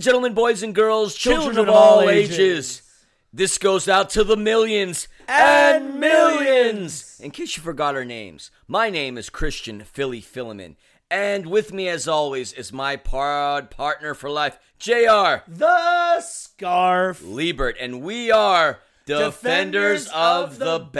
gentlemen, boys and girls, children, of, all ages. This goes out to the millions and millions. In case you forgot our names, my name is Christian Philly Philemon. And with me, as always, is my pod partner for life, JR The scarf. Liebert. And we are Defenders, Defenders of, of the, the bank.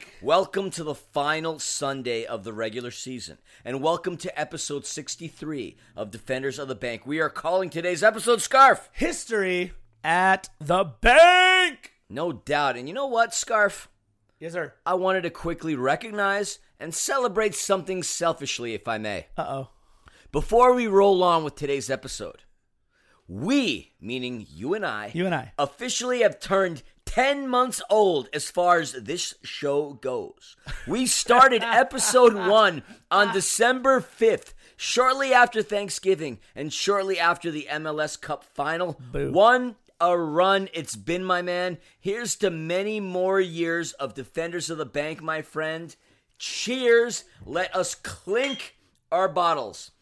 Bank. Welcome to the final Sunday of the regular season. And welcome to episode 63 of Defenders of the Bank. We are calling today's episode Scarf. History at the bank. No doubt. And you know what, Scarf? Yes, sir. I wanted to quickly recognize and celebrate something selfishly, if I may. Uh oh. Before we roll on with today's episode, we, meaning you and I, You and I. officially have turned 10 months old as far as this show goes. We started episode one on December 5th, shortly after Thanksgiving and shortly after the MLS Cup final. Boo. One a run it's been, my man. Here's to many more years of Defenders of the Bank, my friend. Cheers. Let us clink our bottles.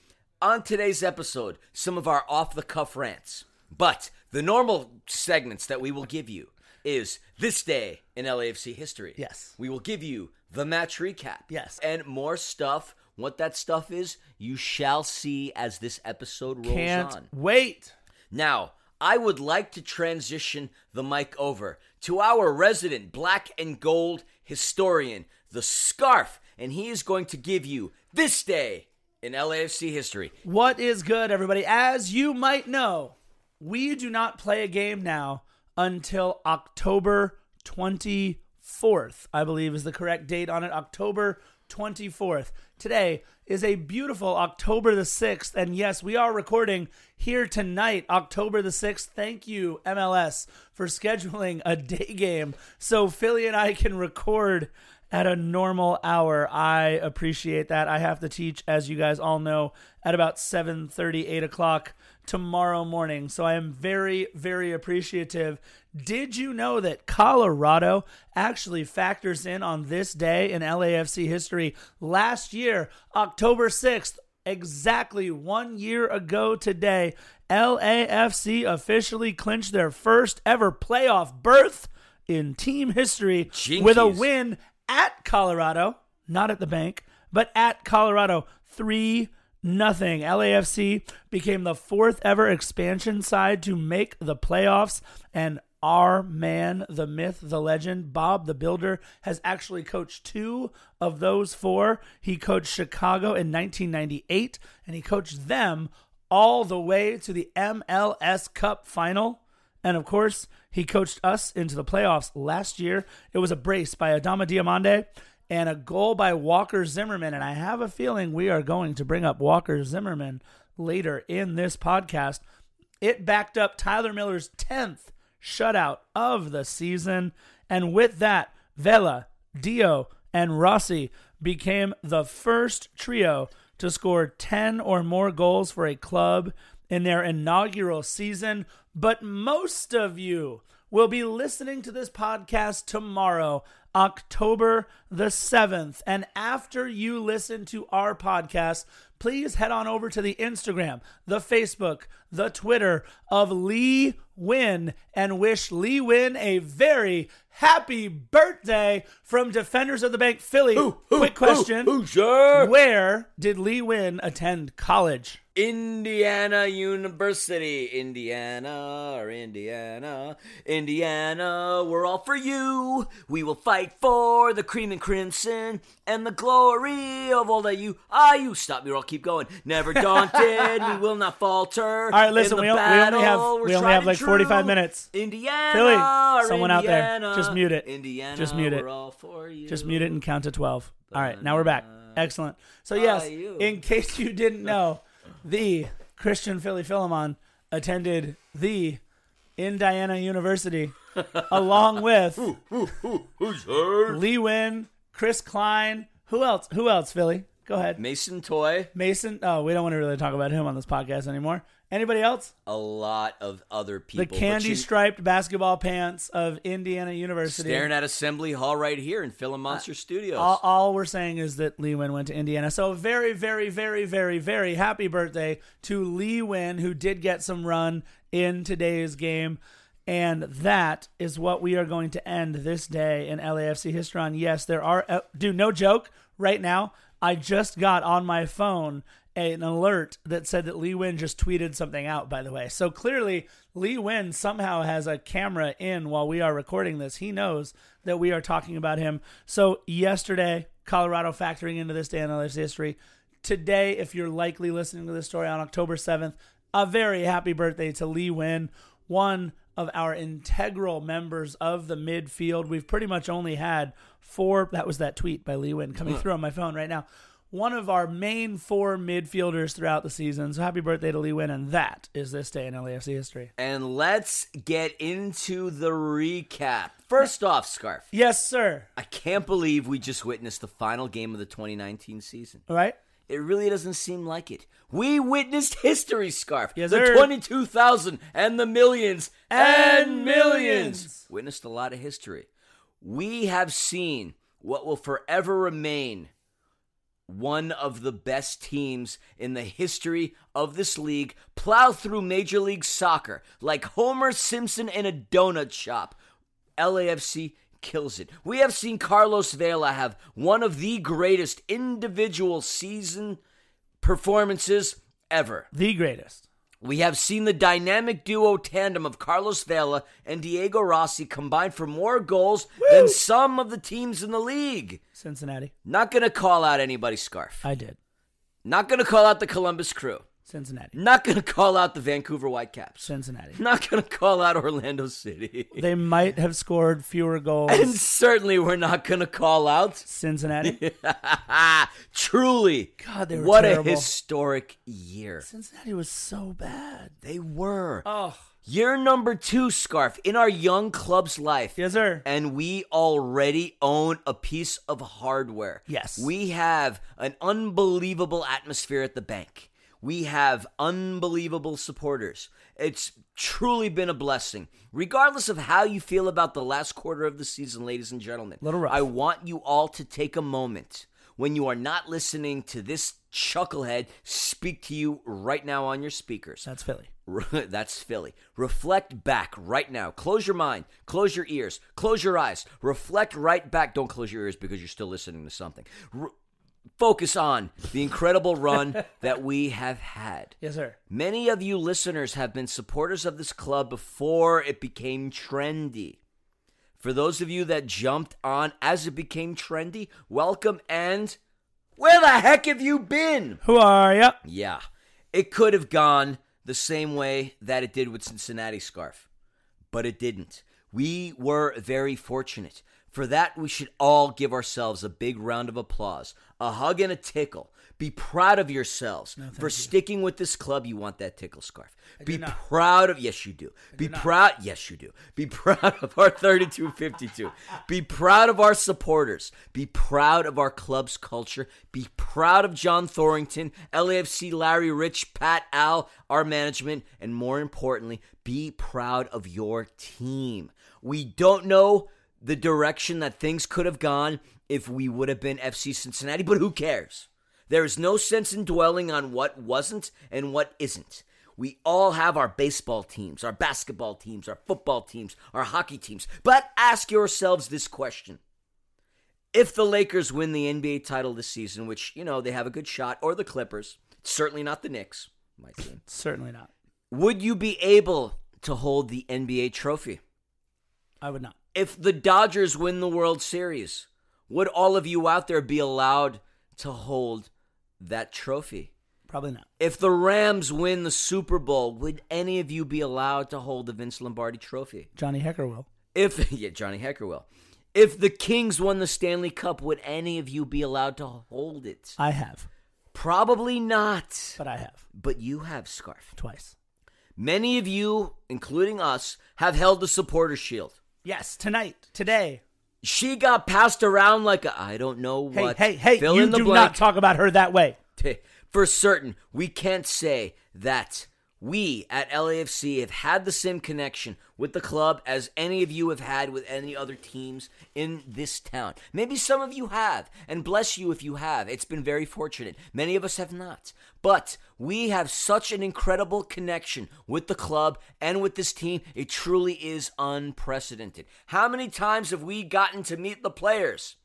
On today's episode, some of our off the cuff rants. But the normal segments that we will give you is this day in LAFC history. Yes. We will give you the match recap. Yes. And more stuff. What that stuff is, you shall see as this episode rolls Can't on. wait. Now, I would like to transition the mic over to our resident black and gold historian, the Scarf, and he is going to give you this day in LAFC history. What is good, everybody? As you might know, we do not play a game now until October 24th, I believe is the correct date on it. October 24th. Today is a beautiful October the 6th. And yes, we are recording here tonight, October the 6th. Thank you, MLS, for scheduling a day game so Philly and I can record at a normal hour. I appreciate that. I have to teach, as you guys all know, at about 7 8 o'clock tomorrow morning. So I am very, very appreciative. Did you know that Colorado actually factors in on this day in LAFC history? Last year, October 6th, exactly one year ago today, LAFC officially clinched their first ever playoff berth in team history with a win at Colorado, not at the bank, but at Colorado, 3 nothing. LAFC became the fourth ever expansion side to make the playoffs and our man, the myth, the legend, Bob the Builder, has actually coached two of those four. He coached Chicago in 1998, and he coached them all the way to the MLS Cup final. And of course, he coached us into the playoffs last year. It was a brace by Adama Diomande and a goal by Walker Zimmerman. And I have a feeling we are going to bring up Walker Zimmerman later in this podcast. It backed up Tyler Miller's 10th shutout of the season. And with that, Vela, Dio, and Rossi became the first trio to score 10 or more goals for a club in their inaugural season. But most of you will be listening to this podcast tomorrow, October the 7th. And after you listen to our podcast, please head on over to the Instagram, the Facebook, the Twitter of Lee Nguyen and wish Lee Nguyen a very happy birthday from Defenders of the Bank Philly. Quick question. Who, sir? Where did Lee Nguyen attend college? Indiana University, Indiana, or Indiana, Indiana, we're all for you. We will fight for the cream and crimson and the glory of all that you are. You stop me, or I'll keep going. Never daunted, we will not falter. All right, listen, we, we only have we're only have like 45 minutes. Indiana, Philly, someone out there, Indiana, just uh, mute it. Indiana, Just mute it. We're all for you. Just mute it and count to 12. All right, now we're back. Excellent. So, yes, you. in case you didn't know, the Christian Philly Philemon attended the Indiana University along with Who's her? Lee Nguyen, Chris Klein. Who else? Who else, Philly? Go ahead. Mason Toye. Mason. Oh, we don't want to really talk about him on this podcast anymore. Anybody else? A lot of other people. The candy striped basketball pants of Indiana University. staring at Assembly Hall right here in Film Monster Studios. all, all we're saying is that Lee Nguyen went to Indiana. So very, very, very, very, very happy birthday to Lee Nguyen, who did get some run in today's game. And that is what we are going to end this day in LAFC history on. Yes, there are, uh, dude, no joke. Right now, I just got on my phone an alert that said that Lee Nguyen just tweeted something out, by the way. So clearly, Lee Nguyen somehow has a camera in while we are recording this. He knows that we are talking about him. So, yesterday, Colorado factoring into this day in LAFC history. Today, if you're likely listening to this story on October 7th, a very happy birthday to Lee Nguyen, one of our integral members of the midfield. We've pretty much only had four. That was that tweet by Lee Nguyen coming through on my phone right now. One of our main four midfielders throughout the season. So happy birthday to Lee Nguyen, and that is this day in LAFC history. and let's get into the recap. First off, Scarf, Yes, sir. I can't believe we just witnessed the final game of the 2019 season. All right. It really doesn't seem like it. We witnessed history, Scarf. Yes, the 22,000 and the millions and, millions. Witnessed a lot of history. We have seen what will forever remain one of the best teams in the history of this league plow through Major League Soccer like Homer Simpson in a donut shop. LAFC kills it. We have seen Carlos Vela have one of the greatest individual season performances ever. The greatest. We have seen the dynamic duo tandem of Carlos Vela and Diego Rossi combine for more goals than some of the teams in the league. Cincinnati. Not going to call out anybody, Scarf. I did. Not going to call out the Columbus Crew. Cincinnati. Not going to call out the Vancouver Whitecaps. Cincinnati. Not going to call out Orlando City. They might have scored fewer goals. And certainly we're not going to call out. Cincinnati. Truly. God, they were what terrible. a historic year. Cincinnati was so bad. They were. Oh, Year number two, Scarf, in our young club's life. yes, sir. And we already own a piece of hardware. Yes. We have an unbelievable atmosphere at the bank. We have unbelievable supporters. It's truly been a blessing. Regardless of how you feel about the last quarter of the season, ladies and gentlemen, Little rough. I want you all to take a moment when you are not listening to this chucklehead speak to you right now on your speakers. That's Philly. That's Philly. Reflect back right now. Close your mind. Close your ears. Close your eyes. Reflect right back. Don't close your ears because you're still listening to something. Re- focus on the incredible run that we have had. Yes, sir. Many of you listeners have been supporters of this club before it became trendy. For those of you that jumped on as it became trendy, welcome and where the heck have you been? Who are you? Yeah. It could have gone the same way that it did with Cincinnati Scarf, but it didn't. We were very fortunate. For that, we should all give ourselves a big round of applause, a hug, and a tickle. Be proud of yourselves for sticking with this club. You want that tickle scarf. Be proud of yes, you do. Be proud. Yes, you do. Be proud of our 3252. Be proud of our supporters. Be proud of our club's culture. Be proud of John Thorrington, LAFC, Larry Rich, Pat Al, our management, and more importantly, be proud of your team. We don't know the direction that things could have gone if we would have been FC Cincinnati, but who cares? There is no sense in dwelling on what wasn't and what isn't. We all have our baseball teams, our basketball teams, our football teams, our hockey teams. But ask yourselves this question. If the Lakers win the NBA title this season, which, you know, they have a good shot, or the Clippers, certainly not the Knicks, my team, Certainly not. would you be able to hold the NBA trophy? I would not. If the Dodgers win the World Series, would all of you out there be allowed to hold that trophy? Probably not. If the Rams win the Super Bowl, would any of you be allowed to hold the Vince Lombardi trophy? Johnny Hekker will. If yeah, Johnny Hekker will. If the Kings won the Stanley Cup, would any of you be allowed to hold it? I have, Probably not. but I have But you have Scarf. twice. Many of you, including us, have held the supporter shield. Yes, tonight, today. She got passed around like a, I don't know Hey, what. hey, hey! Fill you in the do blank. not talk about her that way. For certain, we can't say that we at LAFC have had the same connection with the club as any of you have had with any other teams in this town. Maybe some of you have, and bless you if you have. It's been very fortunate. Many of us have not. But we have such an incredible connection with the club and with this team. It truly is unprecedented. How many times have we gotten to meet the players?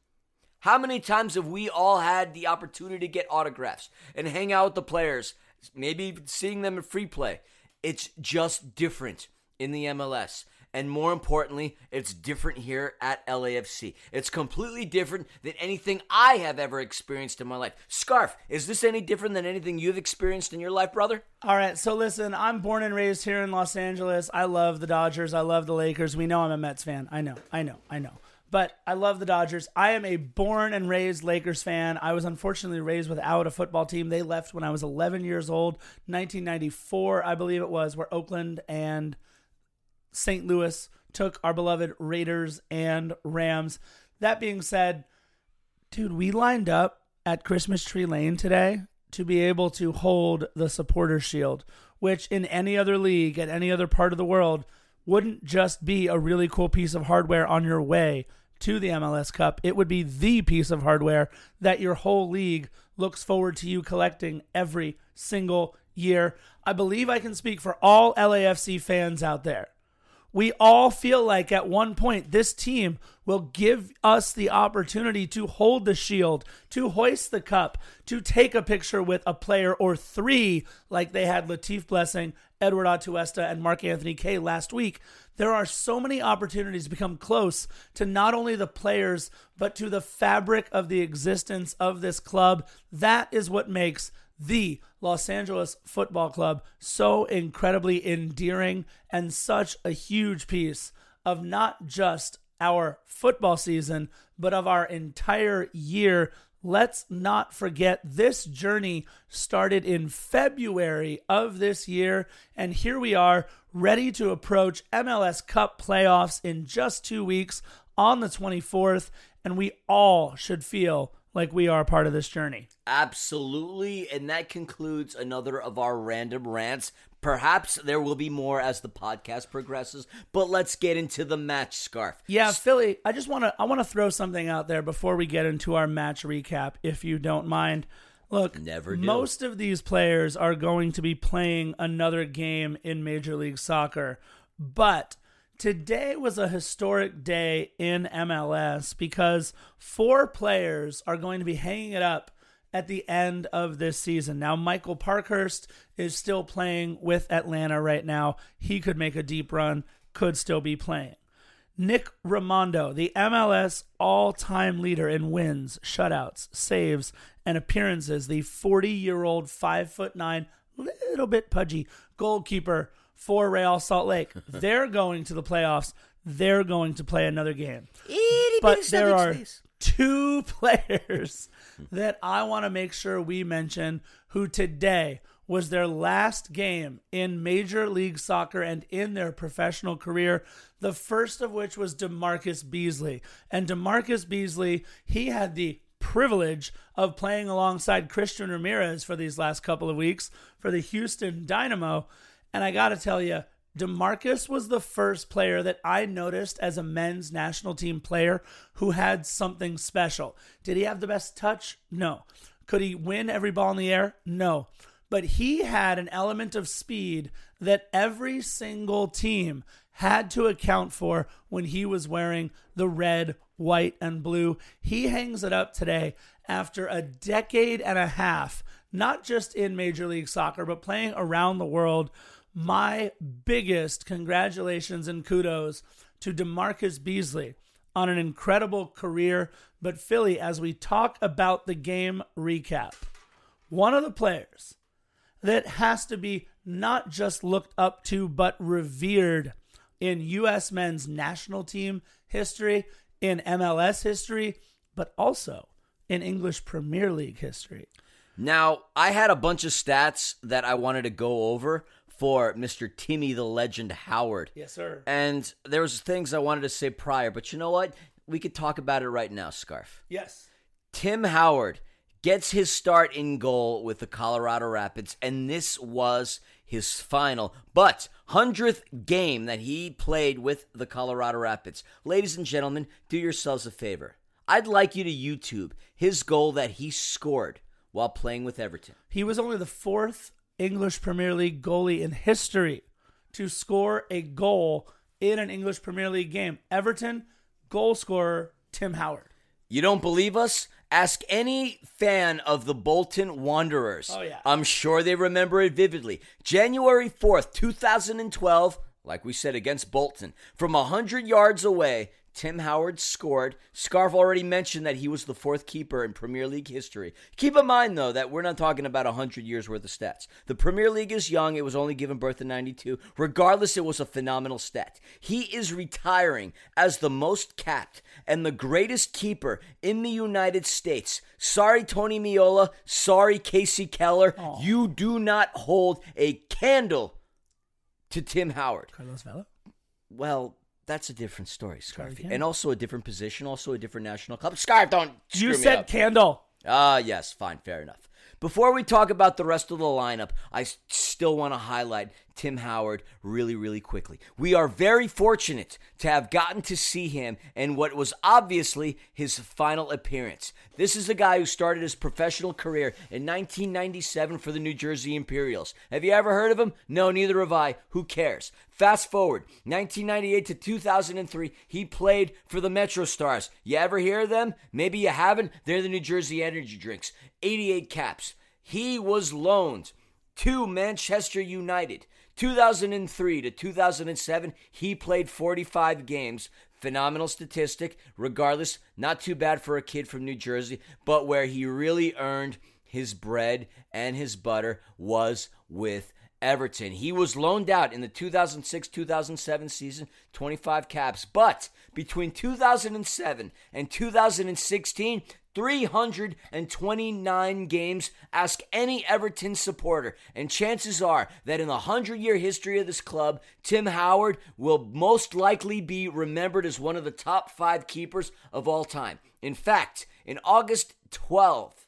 How many times have we all had the opportunity to get autographs and hang out with the players? Maybe even seeing them in free play. It's just different in the MLS. And more importantly, it's different here at LAFC. It's completely different than anything I have ever experienced in my life. Scarf, is this any different than anything you've experienced in your life, brother? All right, so listen, I'm born and raised here in Los Angeles. I love the Dodgers. I love the Lakers. We know I'm a Mets fan. I know, I know, I know but I love the Dodgers. I am a born and raised Lakers fan. I was unfortunately raised without a football team. They left when I was 11 years old, 1994, I believe it was, where Oakland and St. Louis took our beloved Raiders and Rams. That being said, dude, we lined up at Christmas Tree Lane today to be able to hold the supporter shield, which in any other league at any other part of the world wouldn't just be a really cool piece of hardware on your way to the MLS Cup. It would be the piece of hardware that your whole league looks forward to you collecting every single year. I believe I can speak for all LAFC fans out there. We all feel like at one point this team will give us the opportunity to hold the shield, to hoist the cup, to take a picture with a player or three, like they had Latif Blessing, Edward Atuesta, and Mark Anthony Kaye last week. There are so many opportunities to become close to not only the players, but to the fabric of the existence of this club. That is what makes the Los Angeles Football Club so incredibly endearing and such a huge piece of not just our football season, but of our entire year. Let's not forget this journey started in February of this year, and here we are ready to approach MLS Cup playoffs in just two weeks on the 24th, and we all should feel like we are part of this journey. Absolutely. And that concludes another of our random rants. Perhaps there will be more as the podcast progresses, but let's get into the match scarf. Yeah, Philly, I just want to I want to throw something out there before we get into our match recap if you don't mind. Look, Never do. most of these players are going to be playing another game in Major League Soccer, but Today was a historic day in MLS because four players are going to be hanging it up at the end of this season. Now, Michael Parkhurst is still playing with Atlanta right now. He could make a deep run, could still be playing. Nick Rimando, the MLS all time leader in wins, shutouts, saves, and appearances, the 40 year old, 5 foot 9, little bit pudgy goalkeeper for Real Salt Lake. They're going to the playoffs. They're going to play another game. but there are two players that I want to make sure we mention who today was their last game in Major League Soccer and in their professional career. The first of which was DeMarcus Beasley. And DeMarcus Beasley, he had the privilege of playing alongside Christian Ramirez for these last couple of weeks for the Houston Dynamo. And I got to tell you, DeMarcus was the first player that I noticed as a men's national team player who had something special. Did he have the best touch? No. Could he win every ball in the air? No. But he had an element of speed that every single team had to account for when he was wearing the red, white, and blue. He hangs it up today after a decade and a half, not just in Major League Soccer, but playing around the world my biggest congratulations and kudos to DeMarcus Beasley on an incredible career. But, Philly, as we talk about the game recap, one of the players that has to be not just looked up to, but revered in U.S. men's national team history, in MLS history, but also in English Premier League history. Now, I had a bunch of stats that I wanted to go over for Mr. Timmy the Legend Howard. Yes, sir. And there was things I wanted to say prior, but you know what? We could talk about it right now, Scarf. Yes. Tim Howard gets his start in goal with the Colorado Rapids, and this was his final but 100th game that he played with the Colorado Rapids. Ladies and gentlemen, do yourselves a favor. I'd like you to YouTube his goal that he scored while playing with Everton. He was only the fourth English Premier League goalie in history to score a goal in an English Premier League game. Everton goal scorer Tim Howard. You don't believe us? Ask any fan of the Bolton Wanderers. Oh, yeah. I'm sure they remember it vividly. January 4th, 2012, like we said against Bolton, from 100 yards away, Tim Howard scored. Scarf already mentioned that he was the fourth keeper in Premier League history. Keep in mind, though, that we're not talking about 100 years worth of stats. The Premier League is young. It was only given birth in 92. Regardless, it was a phenomenal stat. He is retiring as the most capped and the greatest keeper in the United States. Sorry, Tony Meola. Sorry, Kasey Keller. You do not hold a candle to Tim Howard. Carlos Vela. Well, that's a different story, Scarfy. And also a different position, also a different national club. Scarf, don't You said up. candle. Ah, yes, fine, fair enough. Before we talk about the rest of the lineup, I still want to highlight Tim Howard really, really quickly. We are very fortunate to have gotten to see him in what was obviously his final appearance. This is a guy who started his professional career in 1997 for the New Jersey Imperials. Have you ever heard of him? No, neither have I. Who cares? Fast forward, 1998 to 2003, he played for the Metro Stars. You ever hear of them? Maybe you haven't. They're the New Jersey Energy Drinks. 88 caps. He was loaned to Manchester United. 2003 to 2007, he played 45 games. Phenomenal statistic. Regardless, not too bad for a kid from New Jersey, but where he really earned his bread and his butter was with Everton. He was loaned out in the 2006 2007 season, 25 caps. But between 2007 and 2016, 329 games. Ask any Everton supporter, and chances are that in the 100 year history of this club, Tim Howard will most likely be remembered as one of the top five keepers of all time. In fact, in August 12th,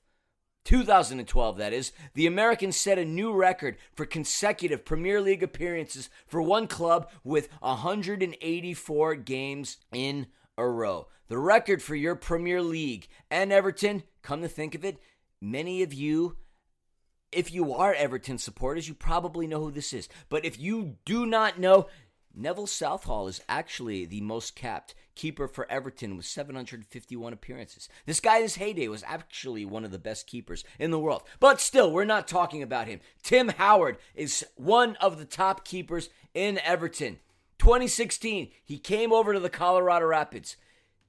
2012, that is, the Americans set a new record for consecutive Premier League appearances for one club with 184 games in a row. The record for your Premier League and Everton, come to think of it, many of you, if you are Everton supporters, you probably know who this is. But if you do not know, Neville Southall is actually the most capped keeper for Everton with 751 appearances. This guy in his heyday was actually one of the best keepers in the world. But still, we're not talking about him. Tim Howard is one of the top keepers in Everton. 2016, he came over to the Colorado Rapids.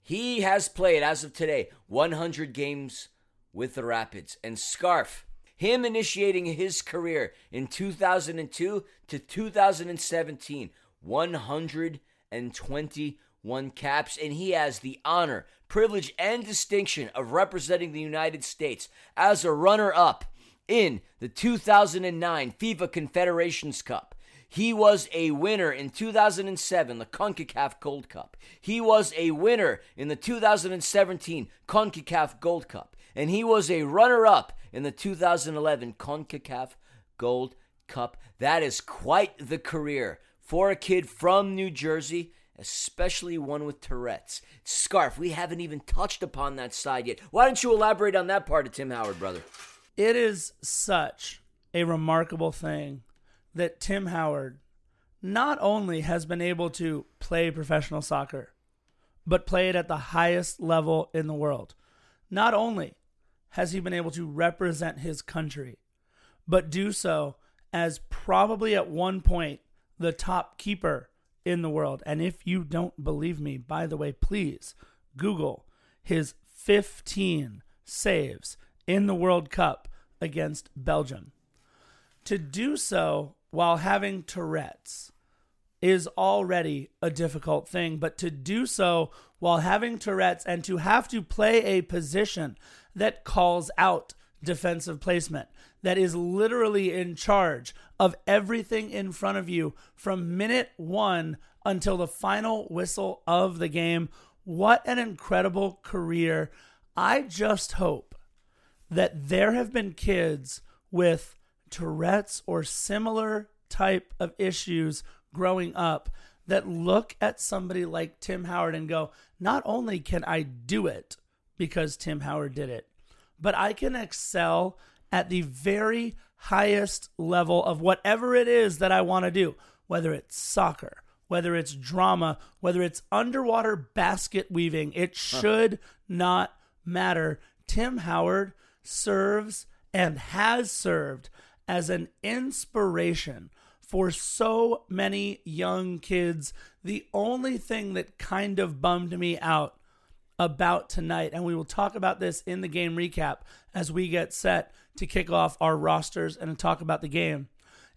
He has played, as of today, 100 games with the Rapids. And Scarf, him initiating his career in 2002 to 2017, 121 caps, and he has the honor, privilege, and distinction of representing the United States as a runner up in the 2009 FIFA Confederations Cup. He was a winner in 2007, the CONCACAF Gold Cup. He was a winner in the 2017 CONCACAF Gold Cup. And he was a runner up in the 2011 CONCACAF Gold Cup. That is quite the career for a kid from New Jersey, especially one with Tourette's. Scarf, we haven't even touched upon that side yet. Why don't you elaborate on that part of Tim Howard, brother? It is such a remarkable thing that Tim Howard not only has been able to play professional soccer, but play it at the highest level in the world. Not only has he been able to represent his country, but do so as probably at one point the top keeper in the world. And if you don't believe me, by the way, please Google his 15 saves in the World Cup against Belgium. To do so while having Tourette's is already a difficult thing, but to do so while having Tourette's and to have to play a position that calls out defensive placement, that is literally in charge of everything in front of you from minute one until the final whistle of the game. What an incredible career. I just hope that there have been kids with Tourette's or similar type of issues growing up that look at somebody like Tim Howard and go, not only can I do it because Tim Howard did it, but I can excel at the very highest level of whatever it is that I want to do, whether it's soccer, whether it's drama, whether it's underwater basket weaving. It should not matter. Tim Howard serves and has served as an inspiration for so many young kids. The only thing that kind of bummed me out about tonight, and we will talk about this in the game recap as we get set to kick off our rosters and talk about the game,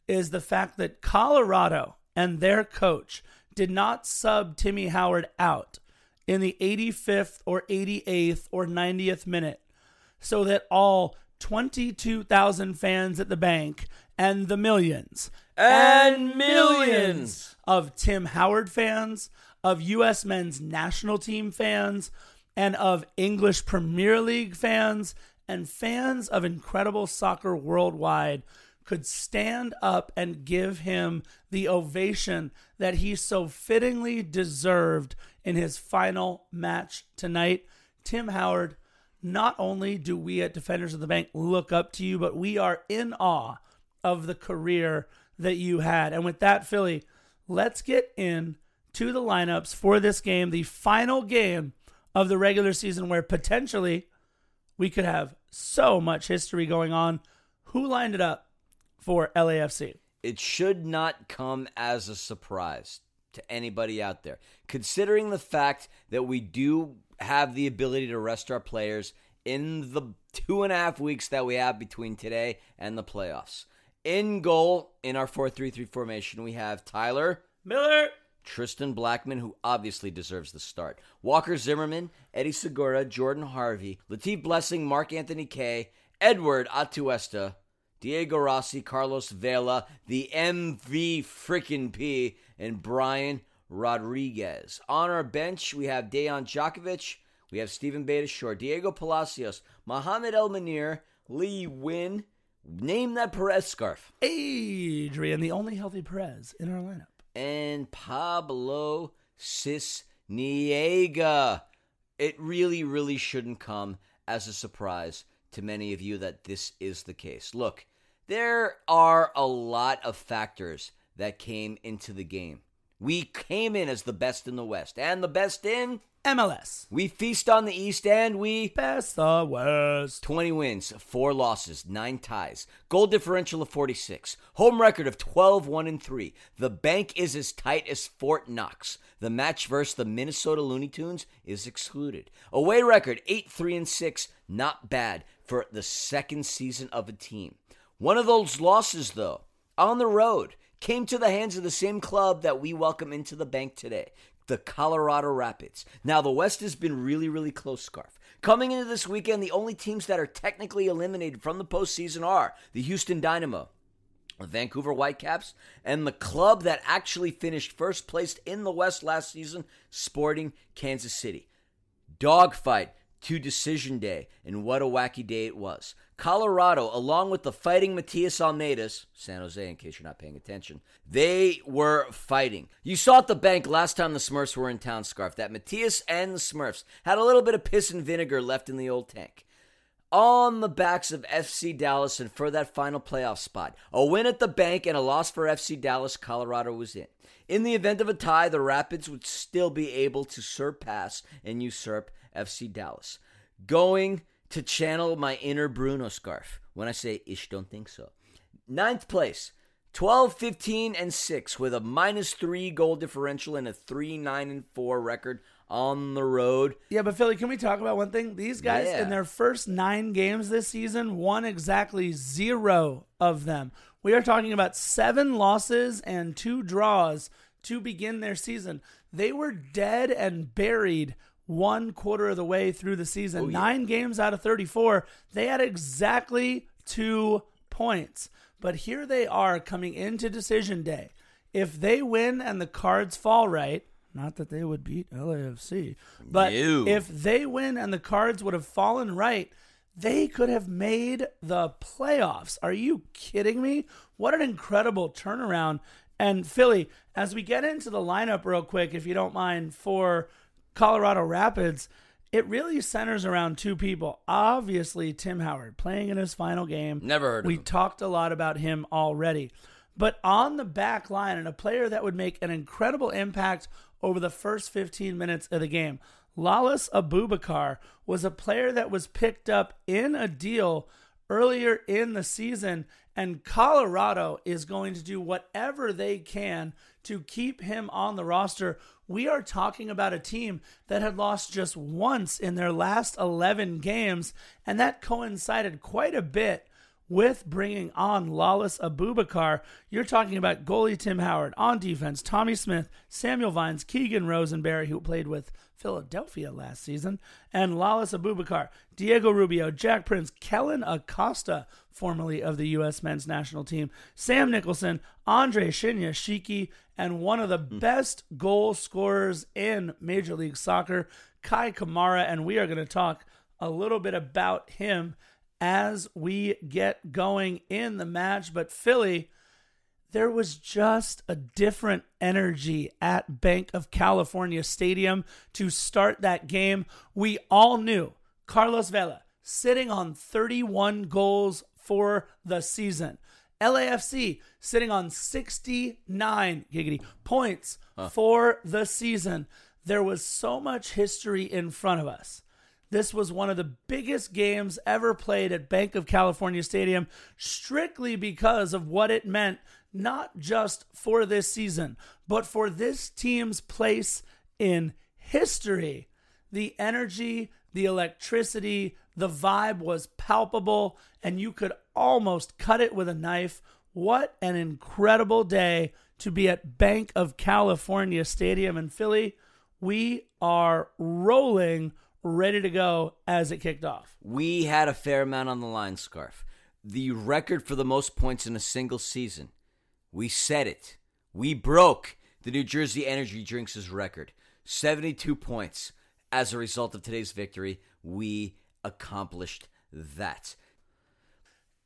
is the fact that Colorado and their coach did not sub Timmy Howard out in the 85th or 88th or 90th minute so that all 22,000 fans at the bank and the millions And millions. of Tim Howard fans, of U.S. men's national team fans, and of English Premier League fans, and fans of incredible soccer worldwide could stand up and give him the ovation that he so fittingly deserved in his final match tonight. Tim Howard, not only do we at Defenders of the Bank look up to you, but we are in awe of the career that you had. And with that, Philly, let's get in to the lineups for this game, the final game of the regular season where potentially we could have so much history going on. Who lined it up for LAFC? It should not come as a surprise to anybody out there, considering the fact that we do have the ability to rest our players in the two and a half weeks that we have between today and the playoffs. In goal, in our 4 3 3 formation, we have Tyler, Miller. Tristan Blackmon, who obviously deserves the start. Walker Zimmerman, Eddie Segura, Jordan Harvey, Latif Blessing, Mark Anthony Kaye, Edward Atuesta, Diego Rossi, Carlos Vela, the MV frickin' P, and Brian Rodriguez. On our bench, we have Dejan Jakovic, we have Stephen Shore, Diego Palacios, Mohamed El-Munir, Lee Nguyen. Name that Perez scarf. Adrian, the only healthy Perez in our lineup. And Pablo Sisniega. It really, really shouldn't come as a surprise to many of you that this is the case. Look, there are a lot of factors that came into the game. We came in as the best in the West, and the best in. MLS. We feast on the East, and we. Best the West. 20 wins, 4 losses, 9 ties. Goal differential of 46. Home record of 12 1 and 3. The bank is as tight as Fort Knox. The match versus the Minnesota Looney Tunes is excluded. Away record 8 3 and 6. Not bad for the second season of a team. One of those losses, though, on the road, came to the hands of the same club that we welcome into the bank today the Colorado Rapids. Now, the West has been really, really close, Scarf. Coming into this weekend, the only teams that are technically eliminated from the postseason are the Houston Dynamo, the Vancouver Whitecaps, and the club that actually finished first place in the West last season, Sporting Kansas City. Dogfight to decision day, and what a wacky day it was. Colorado, along with the fighting Matias Almeydas, San Jose, in case you're not paying attention, they were fighting. You saw at the bank last time the Smurfs were in town, Scarf, that Matias and the Smurfs had a little bit of piss and vinegar left in the old tank. On the backs of FC Dallas and for that final playoff spot. A win at the bank and a loss for FC Dallas, Colorado was in. In the event of a tie, the Rapids would still be able to surpass and usurp FC Dallas. Going to channel my inner Bruno scarf when I say ish don't think so. Ninth place, 12, 15, and 6 with a minus 3 goal differential and a 3, 9, and 4 record on the road. Yeah, but Philly, can we talk about one thing? These guys, Yeah. in their first nine games this season, won exactly zero of them. We are talking about seven losses and two draws to begin their season. They were dead and buried one quarter of the way through the season. Oh, yeah. Nine games out of 34. They had exactly two points. But here they are coming into decision day. If they win and the cards fall right, not that they would beat LAFC, but No. if they win and the cards would have fallen right, they could have made the playoffs. Are you kidding me? What an incredible turnaround. And Philly, as we get into the lineup real quick, if you don't mind, for Colorado Rapids, it really centers around two people. Obviously, Tim Howard playing in his final game. Never heard of We talked a lot about him already. But on the back line, and a player that would make an incredible impact over the first 15 minutes of the game, Lalas Abubakar was a player that was picked up in a deal earlier in the season, and Colorado is going to do whatever they can to keep him on the roster. We are talking about a team that had lost just once in their last 11 games, and that coincided quite a bit with bringing on Lalas Abubakar. You're talking about goalie Tim Howard on defense, Tommy Smith, Samuel Vines, Keegan Rosenberry, who played with Philadelphia last season, and Lalas Abubakar, Diego Rubio, Jack Price, Kellyn Acosta, formerly of the U.S. men's national team, Sam Nicholson, Andre Shinyashiki, and one of the hmm. best goal scorers in Major League Soccer, Kei Kamara. And we are going to talk a little bit about him as we get going in the match. But Philly, there was just a different energy at Bank of California Stadium to start that game. We all knew Carlos Vela sitting on 31 goals for the season. LAFC sitting on 69 giggity points for the season. There was so much history in front of us. This was one of the biggest games ever played at Bank of California Stadium, strictly because of what it meant, not just for this season, but for this team's place in history. The energy, the electricity, the vibe was palpable, and you could almost cut it with a knife. What an incredible day to be at Bank of California Stadium in Philly. We are rolling ready to go as it kicked off. We had a fair amount on the line, Scarf. The record for the most points in a single season. We set it. We broke the New Jersey Energy Drinks' record. 72 points. As a result of today's victory, we accomplished that.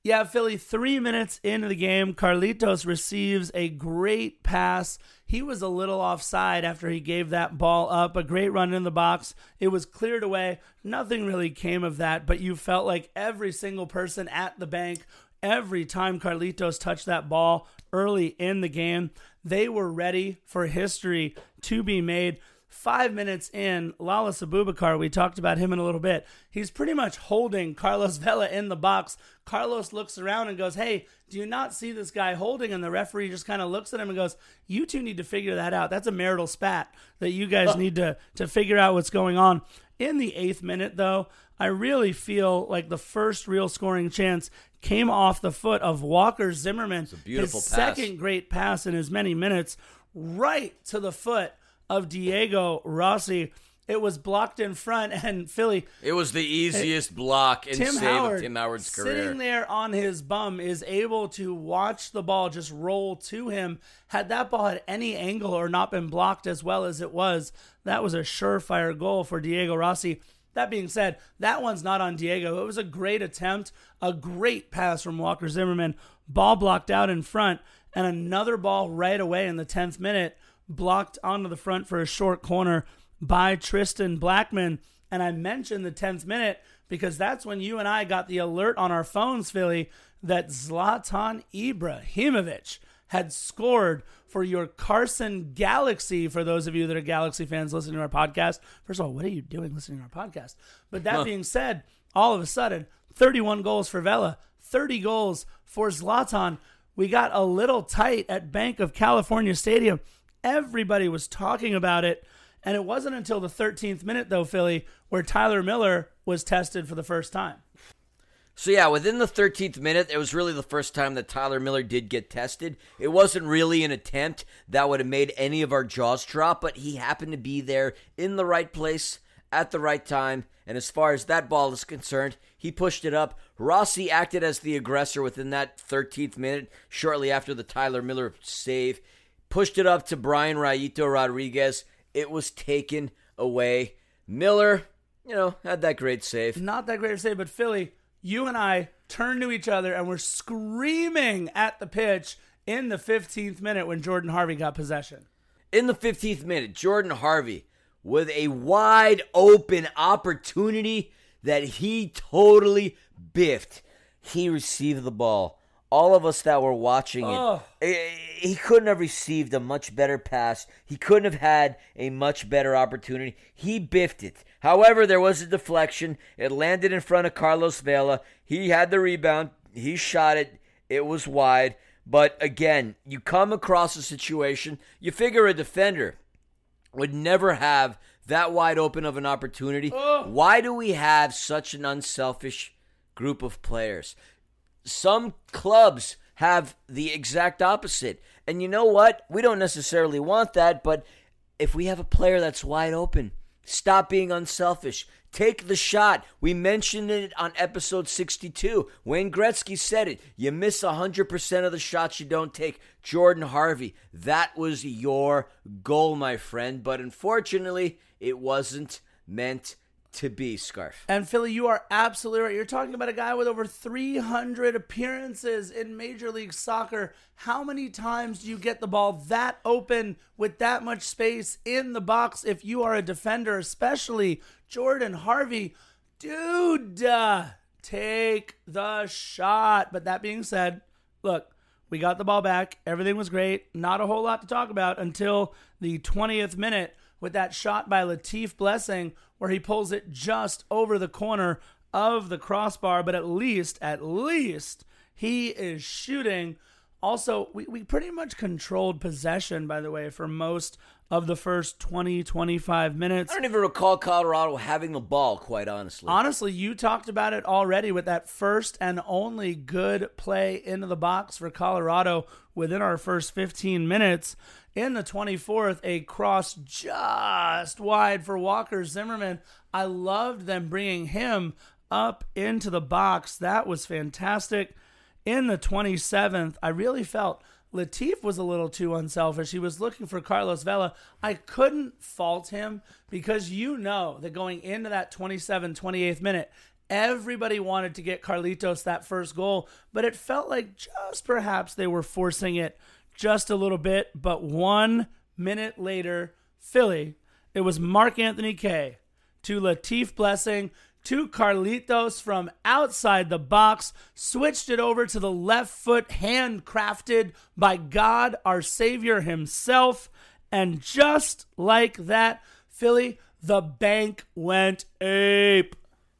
Yeah, Philly, three minutes into the game, Carlitos receives a great pass. He was a little offside after he gave that ball up. A great run in the box. It was cleared away. Nothing really came of that, but you felt like every single person at the bank, every time Carlitos touched that ball early in the game, they were ready for history to be made five minutes in, Lala Abubakar, we talked about him in a little bit. He's pretty much holding Carlos Vela in the box. Carlos looks around and goes, Hey, do you not see this guy holding? And the referee just kind of looks at him and goes, You two need to figure that out. That's a marital spat that you guys need to, to figure out what's going on. In the eighth minute, though, I really feel like the first real scoring chance came off the foot of Walker Zimmerman. beautiful his pass. second great pass in as many minutes, right to the foot of Diego Rossi. It was blocked in front, and Philly It was the easiest block and Tim save Howard, of Tim Howard's sitting career. there on his bum, is able to watch the ball just roll to him. Had that ball had any angle or not been blocked as well as it was, that was a surefire goal for Diego Rossi. That being said, that one's not on Diego. It was a great attempt, a great pass from Walker Zimmerman, ball blocked out in front, and another ball right away in the 10th minute, blocked onto the front for a short corner by Tristan Blackmon. And I mentioned the 10th minute because that's when you and I got the alert on our phones, Philly, that Zlatan Ibrahimovic had scored for your Carson Galaxy. For those of you that are Galaxy fans listening to our podcast, first of all, what are you doing listening to our podcast? But that being said, all of a sudden, 31 goals for Vela, 30 goals for Zlatan. We got a little tight at Bank of California Stadium. Everybody was talking about it. And it wasn't until the 13th minute, though, Philly, where Tyler Miller was tested for the first time. So yeah, within the 13th minute, it was really the first time that Tyler Miller did get tested. It wasn't really an attempt that would have made any of our jaws drop, but he happened to be there in the right place at the right time. And as far as that ball is concerned, he pushed it up. Rossi acted as the aggressor within that 13th minute, shortly after the Tyler Miller save. Pushed it up to Brian Rayito Rodriguez. It was taken away. Miller, you know, had that great save. Not that great say, but Philly, you and I turned to each other and were screaming at the pitch in the 15th minute when Jordan Harvey got possession. In the 15th minute, Jordan Harvey with a wide open opportunity that he totally biffed. He received the ball. All of us that were watching it, Oh. he couldn't have received a much better pass. He couldn't have had a much better opportunity. He biffed it. However, there was a deflection. It landed in front of Carlos Vela. He had the rebound. He shot it. It was wide. But again, you come across a situation, you figure a defender would never have that wide open of an opportunity. Why do we have such an unselfish group of players? Some clubs have the exact opposite. And you know what? We don't necessarily want that, but if we have a player that's wide open, stop being unselfish. Take the shot. We mentioned it on episode 62. Wayne Gretzky said it. You miss 100% of the shots you don't take. Jordan Harvey, that was your goal, my friend. But unfortunately, it wasn't meant to be, Scarf. And Philly, you are absolutely right. You're talking about a guy with over 300 appearances in Major League Soccer. How many times do you get the ball that open with that much space in the box if you are a defender, especially Jordan Harvey? Dude, uh, take the shot. But that being said, look, we got the ball back. Everything was great. Not a whole lot to talk about until the 20th minute with that shot by Latif Blessing where he pulls it just over the corner of the crossbar. But at least, at least, he is shooting. Also, we, we pretty much controlled possession, by the way, for most of the first 20, 25 minutes. I don't even recall Colorado having the ball, quite honestly. Honestly, you talked about it already with that first and only good play into the box for Colorado within our first 15 minutes. In the 24th, a cross just wide for Walker Zimmerman. I loved them bringing him up into the box. That was fantastic. In the 27th, I really felt Latif was a little too unselfish. He was looking for Carlos Vela. I couldn't fault him because you know that going into that 27 28th minute, everybody wanted to get Carlitos that first goal, but it felt like just perhaps they were forcing it just a little bit. But one minute later, Philly, it was Mark Anthony Kaye to Latif Blessing to Carlitos from outside the box, switched it over to the left foot, handcrafted by God, our Savior Himself. And just like that, Philly, the bank went ape.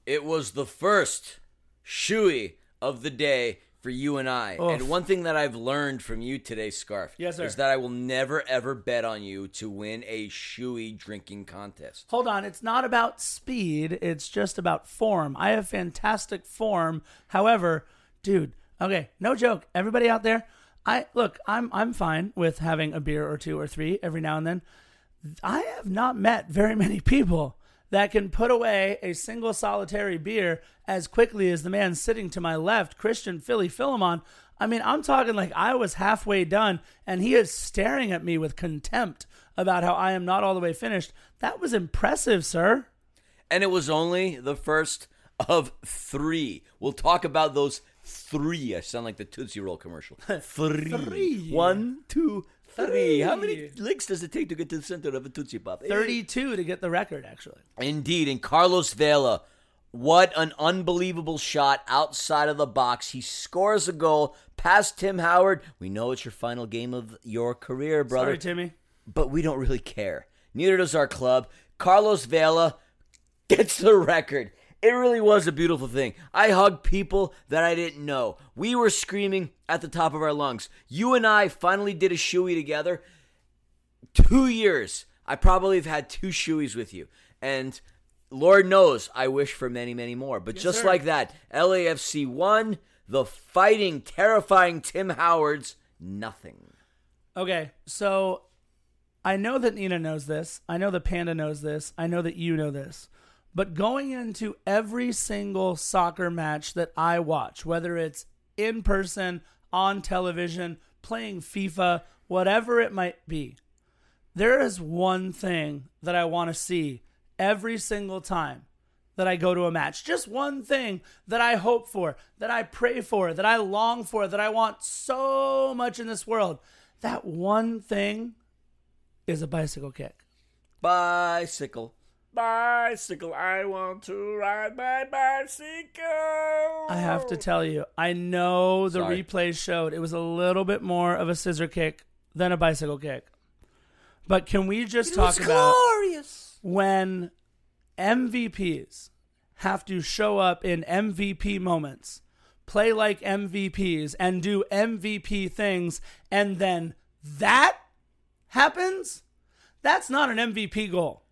It was the first shoey of the day for you and I. Oof. And one thing that I've learned from you today, Scarf, Yes, sir. is that I will never ever bet on you to win a shoey drinking contest. Hold on, it's not about speed, it's just about form. I have fantastic form. However, dude, okay, no joke. Everybody out there, I look, I'm I'm fine with having a beer or two or three every now and then. I have not met very many people that can put away a single solitary beer as quickly as the man sitting to my left, Christian Philly Philemon. I mean, I'm talking like I was halfway done and he is staring at me with contempt about how I am not all the way finished. That was impressive, sir. And it was only the first of three. We'll talk about those three. I sound like the Tootsie Roll commercial. Three. Three. One, two, three. How many licks does it take to get to the center of a Tootsie Pop? 32 to get the record, actually. Indeed, and Carlos Vela, what an unbelievable shot outside of the box. He scores a goal past Tim Howard. We know it's your final game of your career, brother, Sorry, Timmy. but we don't really care. Neither does our club. Carlos Vela gets the record. It really was a beautiful thing. I hugged people that I didn't know. We were screaming at the top of our lungs. You and I finally did a shoey together two years. I probably have had two shoeys with you. And Lord knows I wish for many, many more. But just sir. like that, LAFC won. The fighting, terrifying Tim Howard's nothing. Okay, so I know that Nina knows this. I know that Panda knows this. I know that you know this. But going into every single soccer match that I watch, whether it's in person, on television, playing FIFA, whatever it might be, there is one thing that I want to see every single time that I go to a match. Just one thing that I hope for, that I pray for, that I long for, that I want so much in this world. That one thing is a bicycle kick. Bicycle. Bicycle. I want to ride my bicycle. I have to tell you, I know the Sorry. replays showed it was a little bit more of a scissor kick than a bicycle kick. But can we just talk about glorious. when MVPs have to show up in MVP moments, play like MVPs, and do MVP things, and then that happens? That's not an MVP goal.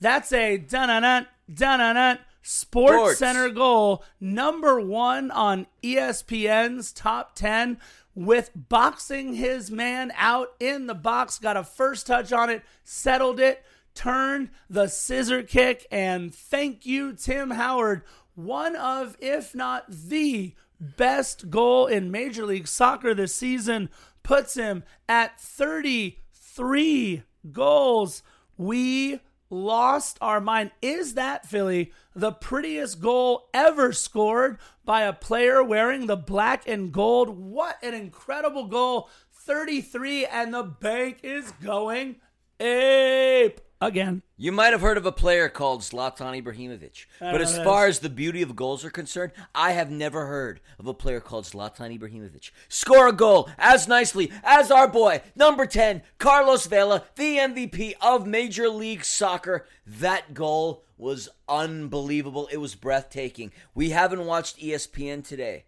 That's a dun dun dun Sports Sports. Center goal, number one on ESPN's top 10, with boxing his man out in the box, got a first touch on it, settled it, turned the scissor kick, and thank you, Tim Howard. One of, if not the best goal in Major League Soccer this season, puts him at 33 goals. We lost our mind. Is that, Philly, the prettiest goal ever scored by a player wearing the black and gold? What an incredible goal! 33, and the bank is going ape again. You might have heard of a player called Zlatan Ibrahimovic, but as far as the beauty of goals are concerned, I have never heard of a player called Zlatan Ibrahimovic. Score a goal as nicely as our boy, number 10, Carlos Vela, the MVP of Major League Soccer. That goal was unbelievable. It was breathtaking. We haven't watched ESPN today.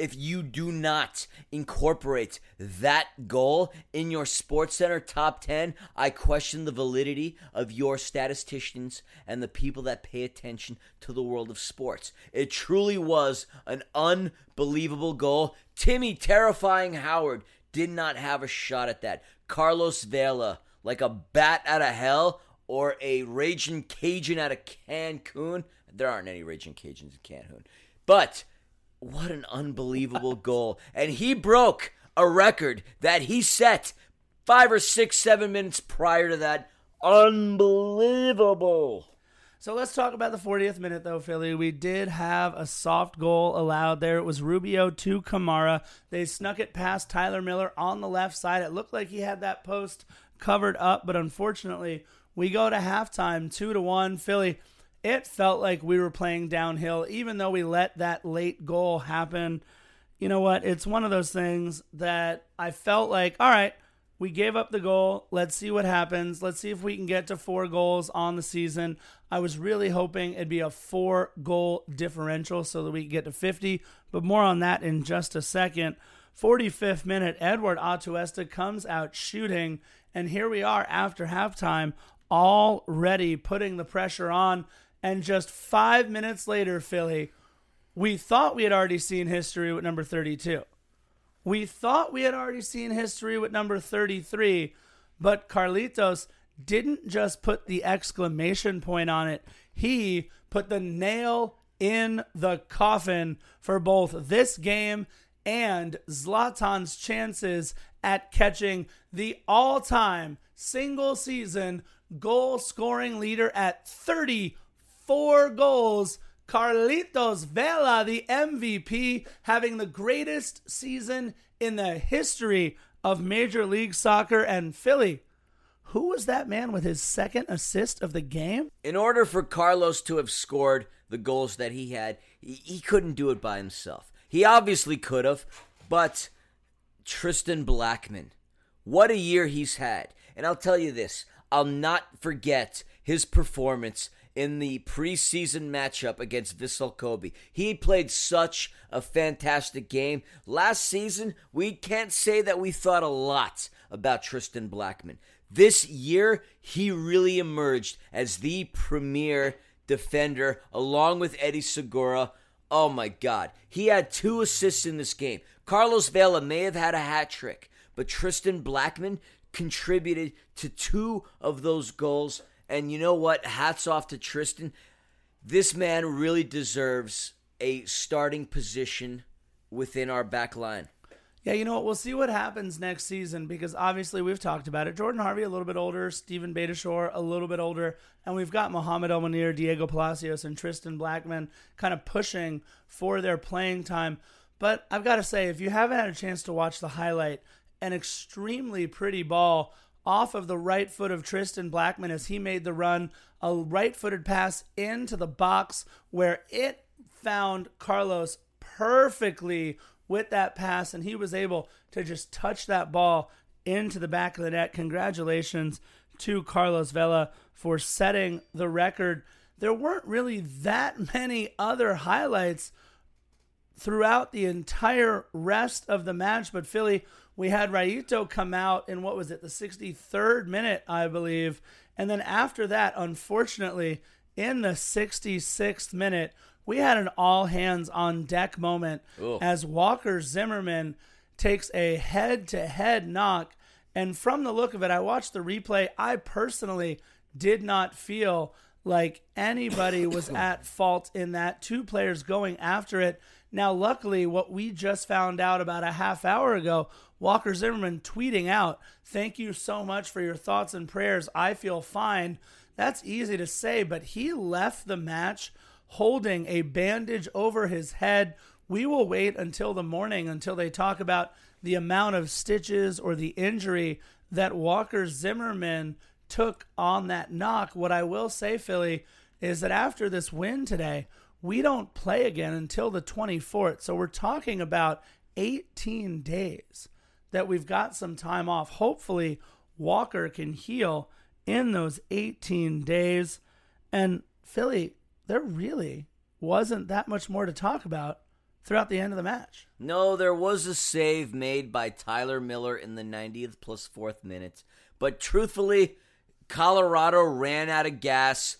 If you do not incorporate that goal in your SportsCenter top 10, I question the validity of your statisticians and the people that pay attention to the world of sports. It truly was an unbelievable goal. Timmy Terrifying Howard did not have a shot at that. Carlos Vela, like a bat out of hell or a raging Cajun out of Cancun. There aren't any raging Cajuns in Cancun. But what an unbelievable goal. And he broke a record that he set five or six, seven minutes prior to that. Unbelievable. So let's talk about the 40th minute, though, Philly. We did have a soft goal allowed there. It was Rubio to Kamara. They snuck it past Tyler Miller on the left side. It looked like he had that post covered up, but unfortunately, we go to halftime, two to one. Philly. It felt like we were playing downhill, even though we let that late goal happen. You know what? It's one of those things that I felt like, all right, we gave up the goal. Let's see what happens. Let's see if we can get to four goals on the season. I was really hoping it'd be a four goal differential so that we could get to 50, but more on that in just a second. 45th minute, Edward Atuesta comes out shooting, and here we are after halftime, already putting the pressure on. And just five minutes later, Philly, we thought we had already seen history with number 32. We thought we had already seen history with number 33, but Carlitos didn't just put the exclamation point on it. He put the nail in the coffin for both this game and Zlatan's chances at catching the all time single season goal scoring leader at 34 goals. Carlitos Vela, the MVP, having the greatest season in the history of Major League Soccer and Philly. Who was that man with his second assist of the game? In order for Carlos to have scored the goals that he had, he couldn't do it by himself. He obviously could have, but Tristan Blackmon, what a year he's had. And I'll tell you this I'll not forget his performance in the preseason matchup against Vissel Kobe. He played such a fantastic game. Last season, we can't say that we thought a lot about Tristan Blackmon. This year, he really emerged as the premier defender along with Eddie Segura. Oh my God. He had two assists in this game. Carlos Vela may have had a hat trick, but Tristan Blackmon contributed to two of those goals. And you know what? Hats off to Tristan. This man really deserves a starting position within our back line. Yeah, you know what? We'll see what happens next season because obviously we've talked about it. Jordan Harvey a little bit older, Stephen Beitashour a little bit older, and we've got Mohamed El Diego Palacios, and Tristan Blackmon kind of pushing for their playing time. But I've got to say, if you haven't had a chance to watch the highlight, an extremely pretty ball off of the right foot of Tristan Blackmon as he made the run, a right footed pass into the box where it found Carlos perfectly with that pass, and he was able to just touch that ball into the back of the net. Congratulations to Carlos Vela for setting the record. There weren't really that many other highlights throughout the entire rest of the match, but Philly, we had Rayito come out in what was it, the 63rd minute, I believe. And then after that, unfortunately, in the 66th minute, we had an all hands on deck moment Ooh. as Walker Zimmerman takes a head to head knock. And from the look of it, I watched the replay. I personally did not feel like anybody was at fault in that. Two players going after it. Now, luckily, what we just found out about a half hour ago, Walker Zimmerman tweeting out, Thank you so much for your thoughts and prayers. I feel fine. That's easy to say, but he left the match holding a bandage over his head. We will wait until the morning until they talk about the amount of stitches or the injury that Walker Zimmerman took on that knock. What I will say, Philly, is that after this win today, we don't play again until the 24th. So we're talking about 18 days that we've got some time off. Hopefully, Walker can heal in those 18 days. And Philly, there really wasn't that much more to talk about throughout the end of the match. No, there was a save made by Tyler Miller in the 90th plus fourth minute. But truthfully, Colorado ran out of gas.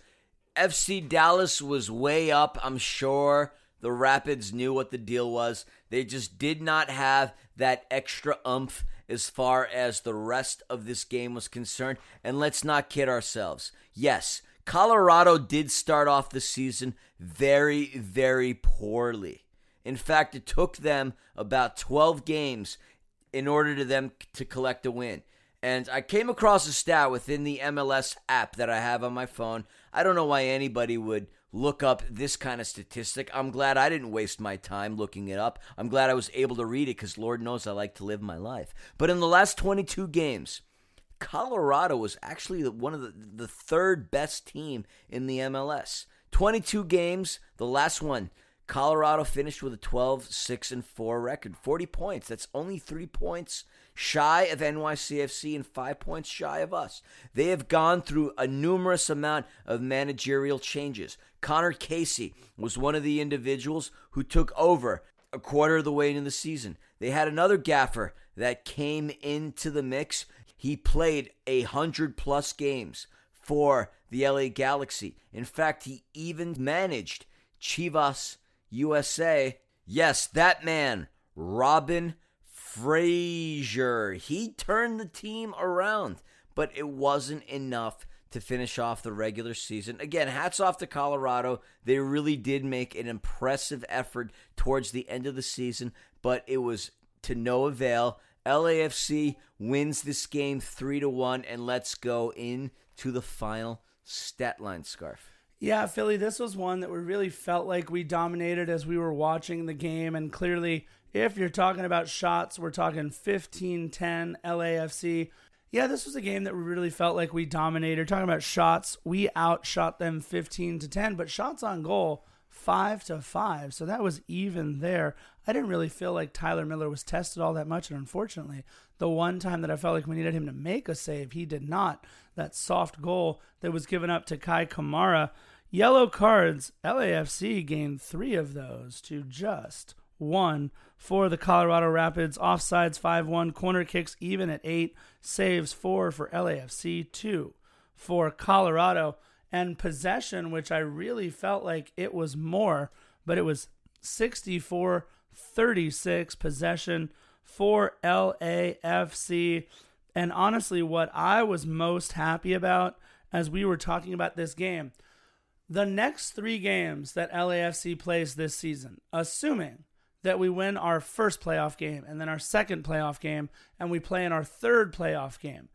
FC Dallas was way up, I'm sure. The Rapids knew what the deal was. They just did not have that extra umph as far as the rest of this game was concerned. And let's not kid ourselves. Yes, Colorado did start off the season very, very poorly. In fact, it took them about 12 games in order to them to collect a win. And I came across a stat within the MLS app that I have on my phone. I don't know why anybody would look up this kind of statistic. I'm glad I didn't waste my time looking it up. I'm glad I was able to read it because Lord knows I like to live my life. But in the last 22 games, Colorado was actually one of the, the third best team in the MLS. 22 games, the last one, Colorado finished with a 12 6 and 4 record. 40 points. That's only 3 points shy of NYCFC and 5 points shy of us. They have gone through a numerous amount of managerial changes. Conor Casey was one of the individuals who took over a quarter of the way into the season. They had another gaffer that came into the mix he played a hundred plus games for the LA Galaxy. In fact, he even managed Chivas USA. Yes, that man, Robin Fraser. He turned the team around, but it wasn't enough to finish off the regular season. Again, hats off to Colorado. They really did make an impressive effort towards the end of the season, but it was to no avail. LAFC wins this game 3 to 1 and let's go into the final stat line scarf. Yeah, Philly, this was one that we really felt like we dominated as we were watching the game and clearly if you're talking about shots, we're talking 15-10 LAFC. Yeah, this was a game that we really felt like we dominated. Talking about shots, we outshot them 15 to 10, but shots on goal five to five. So that was even there. I didn't really feel like Tyler Miller was tested all that much, and unfortunately, the one time that I felt like we needed him to make a save, he did not. That soft goal that was given up to Kei Kamara. Yellow cards. LAFC gained three of those to just one for the Colorado Rapids. Offsides 5 1. Corner kicks even at 8. Saves 4 for LAFC. 2 for Colorado and possession, which I really felt like it was more, but it was 64 36 possession for LAFC. And honestly, what I was most happy about as we were talking about this game, the next three games that LAFC plays this season, assuming that we win our first playoff game and then our second playoff game and we play in our third playoff game.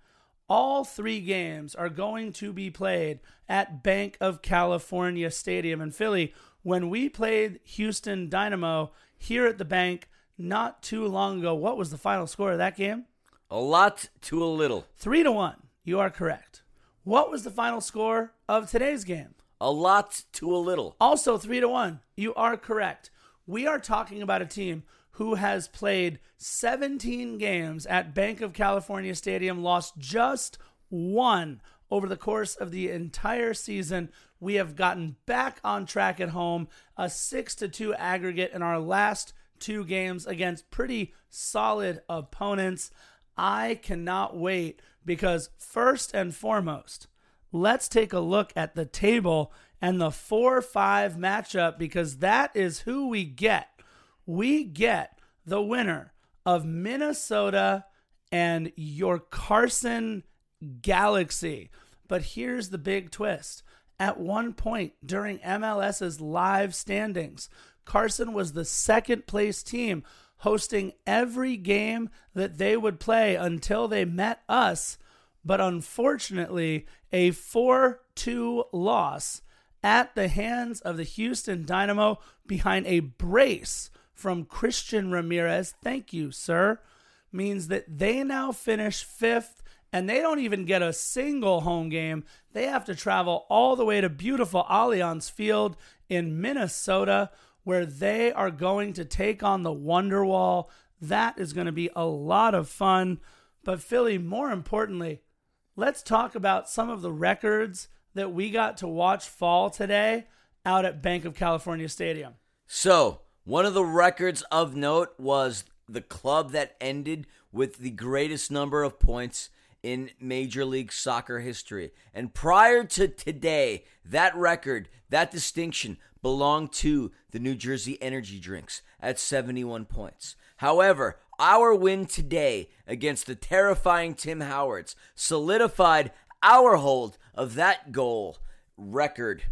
All three games are going to be played at Bank of California Stadium in Philly. When we played Houston Dynamo here at the bank not too long ago, what was the final score of that game? A lot to a little. Three to one. You are correct. What was the final score of today's game? A lot to a little. Also, three to one. You are correct. We are talking about a team who has played 17 games at Bank of California Stadium, lost just one over the course of the entire season. We have gotten back on track at home, a 6 to 2 aggregate in our last two games against pretty solid opponents. I cannot wait because, first and foremost, let's take a look at the table and the 4 5 matchup because that is who we get. We get the winner of Minnesota and your Carson Galaxy. But here's the big twist. At one point during MLS's live standings, Carson was the second place team hosting every game that they would play until they met us. But unfortunately, a 4 2 loss at the hands of the Houston Dynamo behind a brace from Christian Ramirez. Thank you, sir. Means that they now finish fifth and they don't even get a single home game. They have to travel all the way to beautiful Allianz Field in Minnesota, where they are going to take on the Wonderwall. That is going to be a lot of fun. But, Philly, more importantly, let's talk about some of the records that we got to watch fall today out at Bank of California Stadium. So, one of the records of note was the club that ended with the greatest number of points in Major League Soccer history. And prior to today, that record, that distinction belonged to the New Jersey Energy Drinks at 71 points. However, our win today against the terrifying Tim Howards solidified our hold of that goal record.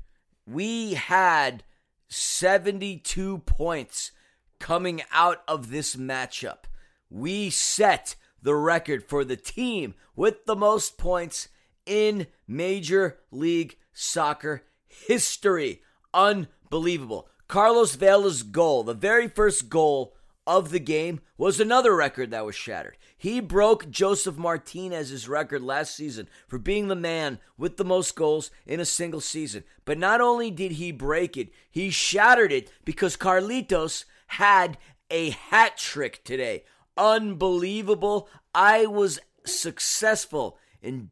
We had 72 points coming out of this matchup. We set the record for the team with the most points in Major League Soccer history. Unbelievable. Carlos Vela's goal, the very first goal of the game was another record that was shattered. He broke Josef Martinez's record last season for being the man with the most goals in a single season. But not only did he break it, he shattered it because Carlitos had a hat trick today. Unbelievable. I was successful in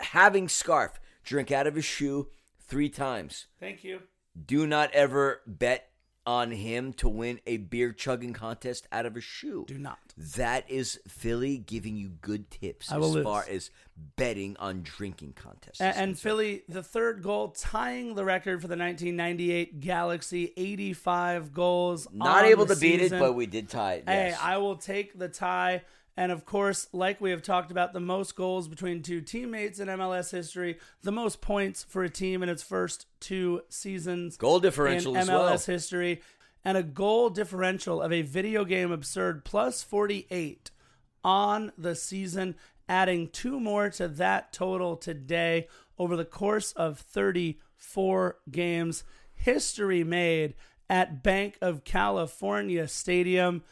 having Scarf drink out of his shoe three times. Thank you. Do not ever bet on him to win a beer chugging contest out of a shoe. Do not. That is Philly giving you good tips I will as lose. far as betting on drinking contests. And, is and concerned. Philly, the third goal, tying the record for the 1998 Galaxy, 85 goals. not able to beat season. it, but we did tie it. Hey. I will take the tie. And of course, like we have talked about, the most goals between two teammates in MLS history, the most points for a team in its first two seasons Goal in differential as MLS well. history, and a goal differential of a video game absurd plus 48 on the season, adding two more to that total today over the course of 34 games. History made at Bank of California Stadium.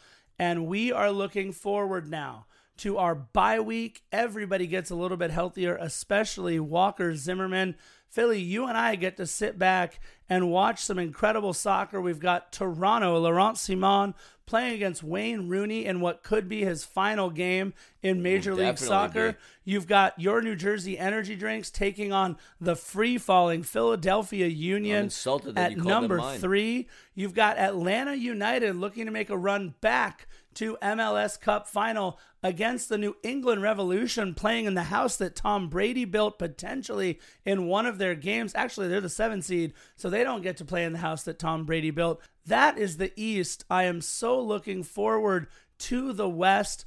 And we are looking forward now to our bye week. Everybody gets a little bit healthier, especially Walker Zimmerman. Philly, you and I get to sit back and watch some incredible soccer. We've got Toronto, Laurent Ciman playing against Wayne Rooney in what could be his final game in mm, Major League Soccer. be. You've got your New Jersey Energy Drinks taking on the free falling Philadelphia Union at you called them number three. You've got Atlanta United looking to make a run back to MLS Cup final against the New England Revolution, playing in the house that Tom Brady built potentially in one of their games. Actually, they're the seven seed, so they don't get to play in the house that Tom Brady built. That is the East. I am so looking forward to the West.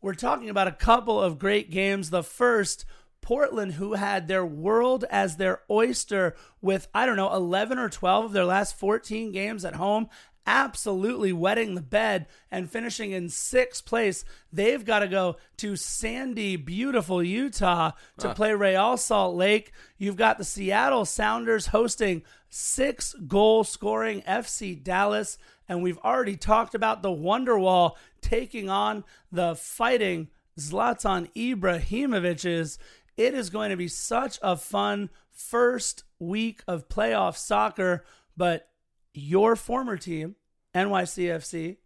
We're talking about a couple of great games. The first, Portland, who had their world as their oyster with, I don't know, 11 or 12 of their last 14 games at home absolutely wetting the bed and finishing in sixth place. They've got to go to sandy, beautiful Utah to play Real Salt Lake. You've got the Seattle Sounders hosting six goal scoring FC Dallas. And we've already talked about the Wonderwall taking on the fighting Zlatan Ibrahimovic's. It is going to be such a fun first week of playoff soccer, but your former team, NYCFC,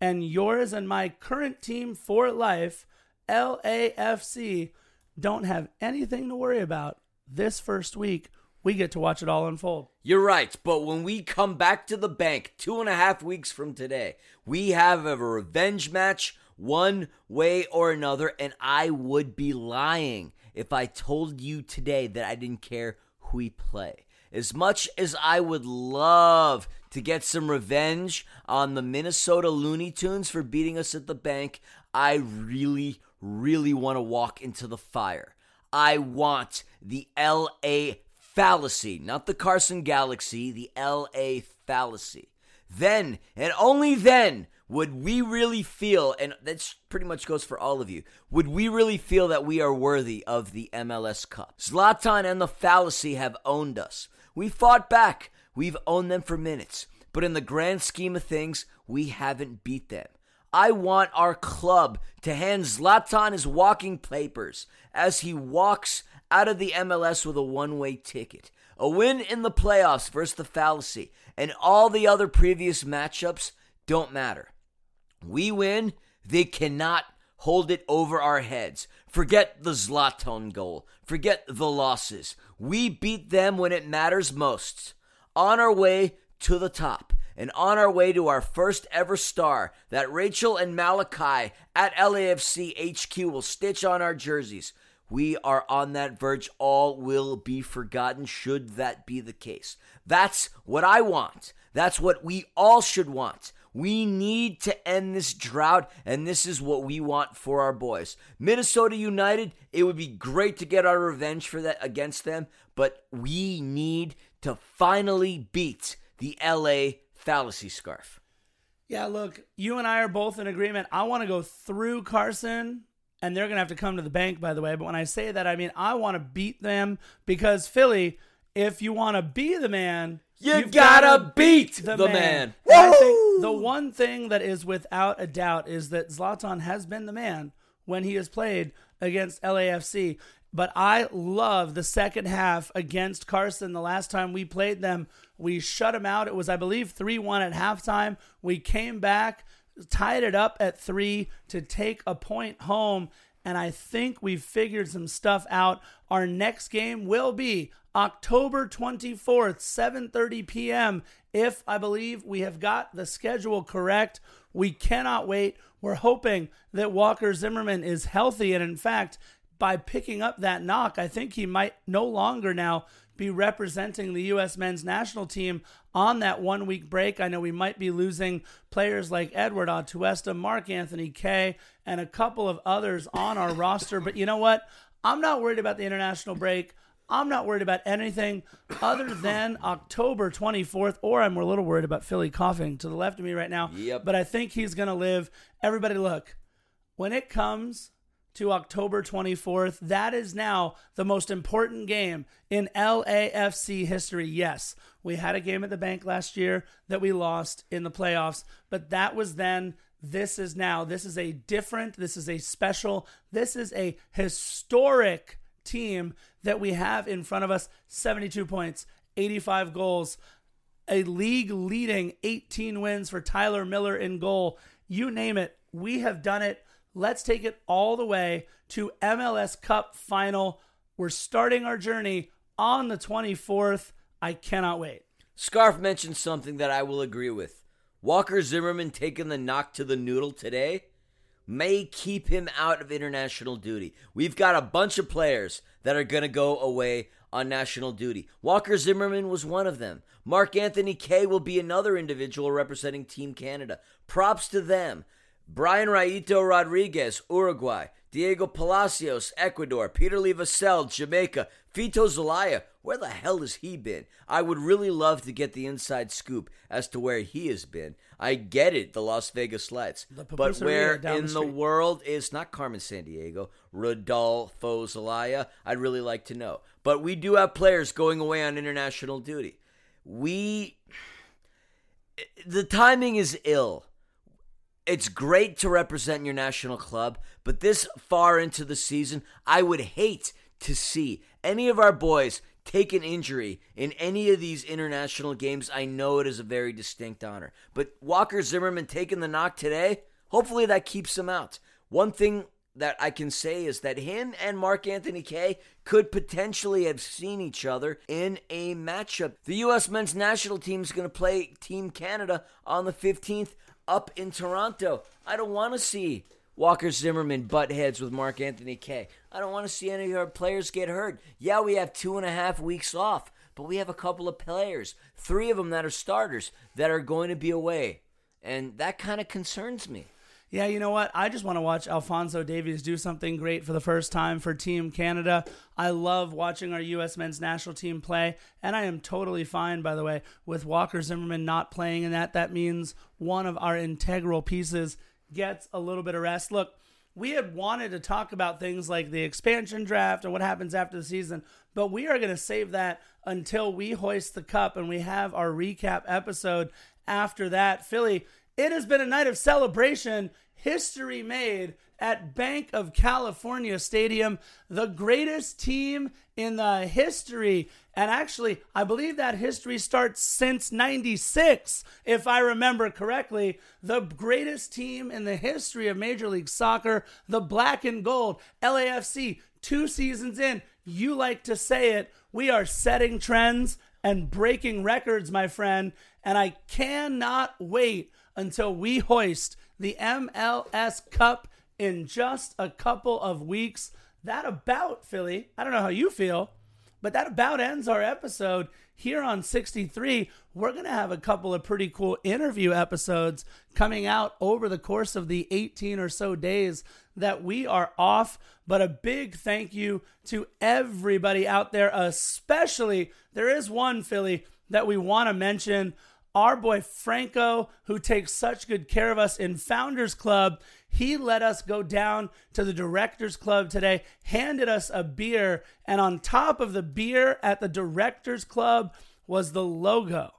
and yours and my current team for life, LAFC, don't have anything to worry about this first week. We get to watch it all unfold. You're right, but when we come back to the bank two and a half weeks from today, we have a revenge match one way or another, and I would be lying if I told you today that I didn't care who we play. As much as I would love to get some revenge on the Minnesota Looney Tunes for beating us at the bank, I really, really want to walk into the fire. I want the LA fallacy, not the Carson Galaxy, the LA fallacy. Then, and only then, would we really feel, and that pretty much goes for all of you, would we really feel that we are worthy of the MLS Cup? Zlatan and the fallacy have owned us. We fought back. We've owned them for minutes. But in the grand scheme of things, we haven't beat them. I want our club to hand Zlatan his walking papers as he walks out of the MLS with a one way ticket. A win in the playoffs versus the fallacy and all the other previous matchups don't matter. We win, they cannot hold it over our heads. Forget the Zlatan goal. Forget the losses. We beat them when it matters most. On our way to the top and on our way to our first ever star that Rachel and Malachi at LAFC HQ will stitch on our jerseys. We are on that verge. All will be forgotten should that be the case. That's what I want. That's what we all should want. We need to end this drought, and this is what we want for our boys. Minnesota United, it would be great to get our revenge for that against them, but we need to finally beat the LA fallacy scarf. Yeah, look, you and I are both in agreement. I want to go through Carson, and they're going to have to come to the bank, by the way. But when I say that, I mean I want to beat them because Philly, if you want to be the man, You you've gotta gotta beat the man. And I think the one thing that is without a doubt is that Zlatan has been the man when he has played against LAFC. But I love the second half against Carson. The last time we played them, we shut them out. It was, I believe, 3 1 at halftime. We came back, tied it up at three to take a point home. And I think we've figured some stuff out. Our next game will be October 24th, 7:30 p.m. If I believe we have got the schedule correct, we cannot wait. We're hoping that Walker Zimmerman is healthy and in fact, by picking up that knock, I think he might no longer now be representing the U.S. men's national team on that one week break. I know we might be losing players like Edward Atuesta, Mark Anthony Kaye, and a couple of others on our roster. But you know what? I'm not worried about the international break. I'm not worried about anything other than October 24th, or I'm a little worried about Philly coughing to the left of me right now. Yep. But I think he's going to live. Everybody, look, when it comes to October 24th. That is now the most important game in LAFC history. Yes, we had a game at the bank last year that we lost in the playoffs, but that was then. This is now. This is a different, this is a special, this is a historic team that we have in front of us 72 points, 85 goals, a league leading 18 wins for Tyler Miller in goal. You name it, we have done it. Let's take it all the way to MLS Cup final. We're starting our journey on the 24th. I cannot wait. Scarf mentioned something that I will agree with. Walker Zimmerman taking the knock to the noodle today may keep him out of international duty. We've got a bunch of players that are going to go away on national duty. Walker Zimmerman was one of them. Mark Anthony Kaye will be another individual representing Team Canada. Props to them. Brian Raito Rodriguez, Uruguay. Diego Palacios, Ecuador, Peter-Lee Vassell, Jamaica, Fito Zelaya. Where the hell has he been? I would really love to get the inside scoop as to where he has been. I get it, the Las Vegas Lights. But where in the the world is not Carmen Sandiego, Rodolfo Zelaya? I'd really like to know. But we do have players going away on international duty. We. The timing is ill it's great to represent your national club, but this far into the season, I would hate to see any of our boys take an injury in any of these international games. I know it is a very distinct honor. But Walker Zimmerman taking the knock today, hopefully that keeps him out. One thing that I can say is that him and Mark Anthony Kaye could potentially have seen each other in a matchup. The U.S. men's national team is going to play Team Canada on the 15th up in Toronto. I don't want to see Walker Zimmerman butt heads with Mark Anthony Kaye. I don't want to see any of our players get hurt. Yeah, we have two and a half weeks off, but we have a couple of players, three of them that are starters, that are going to be away. And that kind of concerns me. Yeah, you know what? I just want to watch Alphonso Davies do something great for the first time for Team Canada. I love watching our U.S. men's national team play, and I am totally fine, by the way, with Walker Zimmerman not playing in that. That means one of our integral pieces gets a little bit of rest. Look, we had wanted to talk about things like the expansion draft and what happens after the season, but we are going to save that until we hoist the cup and we have our recap episode after that. Philly, it has been a night of celebration, history made at Bank of California Stadium, the greatest team in the history. And actually, I believe that history starts since 96, if I remember correctly. The greatest team in the history of Major League Soccer, the black and gold, LAFC, two seasons in. You like to say it. We are setting trends and breaking records, my friend. And I cannot wait until we hoist the MLS Cup in just a couple of weeks. That about, Philly, I don't know how you feel, but that about ends our episode here on 63. We're going to have a couple of pretty cool interview episodes coming out over the course of the 18 or so days that we are off. But a big thank you to everybody out there, especially there is one, Philly, that we want to mention our boy Franco, who takes such good care of us in Founders Club, he let us go down to the Directors Club today, handed us a beer, and on top of the beer at the Directors Club was the logo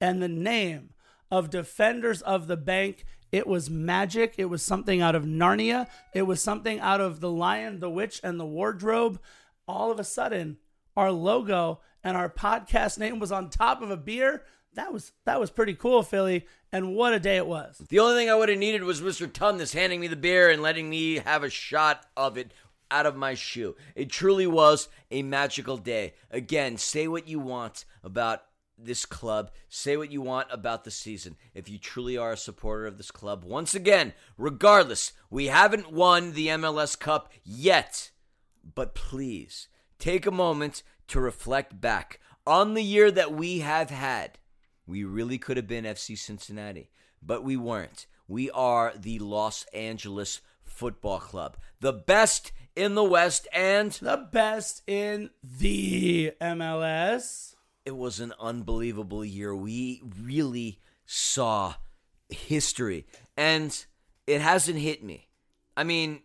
and the name of Defenders of the Bank. It was magic. It was something out of Narnia. It was something out of The Lion, the Witch, and the Wardrobe. All of a sudden, our logo and our podcast name was on top of a beer that was that was pretty cool, Philly, and what a day it was. The only thing I would have needed was Mr. Tumnus handing me the beer and letting me have a shot of it out of my shoe. It truly was a magical day. Again, say what you want about this club. Say what you want about the season. If you truly are a supporter of this club, once again, regardless, we haven't won the MLS Cup yet. But please take a moment to reflect back on the year that we have had. We really could have been FC Cincinnati, but we weren't. We are the Los Angeles Football Club, the best in the West, and The best in the MLS. it was an unbelievable year. We really saw history, and it hasn't hit me. I mean,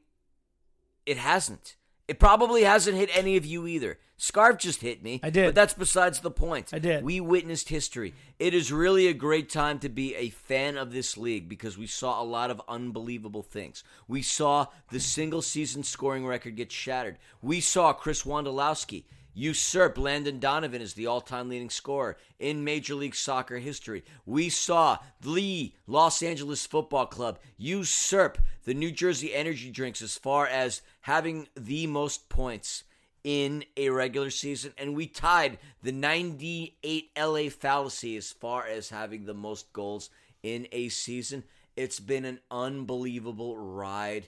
it hasn't. It probably hasn't hit any of you either. Scarf just hit me. I did. But that's besides the point. I did. We witnessed history. It is really a great time to be a fan of this league because we saw a lot of unbelievable things. We saw the single season scoring record get shattered. We saw Chris Wondolowski usurp Landon Donovan as the all time leading scorer in Major League Soccer history. We saw the Los Angeles Football Club usurp the New Jersey Energy Drinks as far as having the most points in a regular season, and we tied the 98 LA Fallacy as far as having the most goals in a season. It's been an unbelievable ride.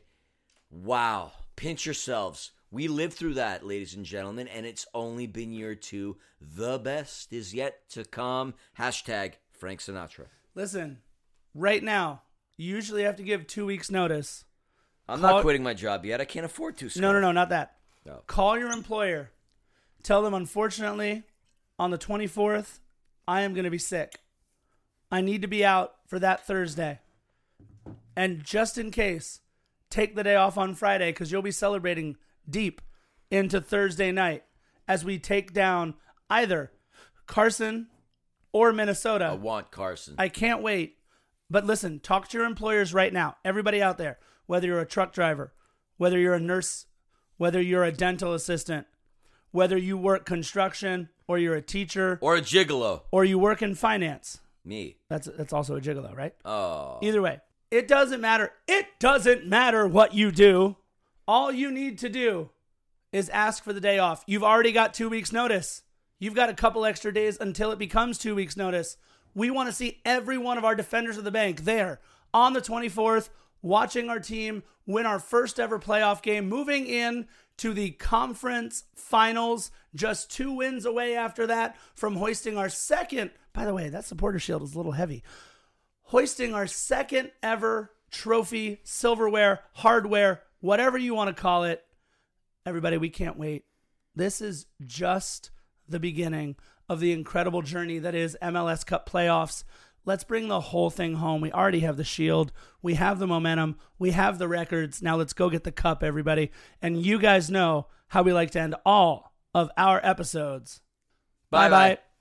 Wow. Pinch yourselves. We lived through that, ladies and gentlemen, and it's only been year two. The best is yet to come. Hashtag Frank Sinatra. Listen, right now, you usually have to give two weeks' notice. I'm Call- not quitting my job yet. I can't afford to. Scott. No, no, no, not that. No. Call your employer. Tell them, unfortunately, on the 24th, I am going to be sick. I need to be out for that Thursday. And just in case, take the day off on Friday because you'll be celebrating deep into Thursday night as we take down either Carson or Minnesota. I want Carson. I can't wait. But listen, talk to your employers right now. Everybody out there, whether you're a truck driver, whether you're a nurse, whether you're a dental assistant, whether you work construction or you're a teacher or a gigolo. or you work in finance. Me. That's that's also a gigolo, right? Oh. Either way, it doesn't matter. It doesn't matter what you do. All you need to do is ask for the day off. You've already got 2 weeks notice. You've got a couple extra days until it becomes 2 weeks notice. We want to see every one of our defenders of the bank there on the 24th watching our team win our first ever playoff game, moving in to the conference finals, just two wins away after that from hoisting our second. By the way, that supporter shield is a little heavy. Hoisting our second ever trophy, silverware, hardware, whatever you want to call it. Everybody, we can't wait. This is just the beginning of the incredible journey that is MLS Cup playoffs. Let's bring the whole thing home. We already have the shield. We have the momentum. We have the records. Now let's go get the cup, everybody. And you guys know how we like to end all of our episodes. Bye bye.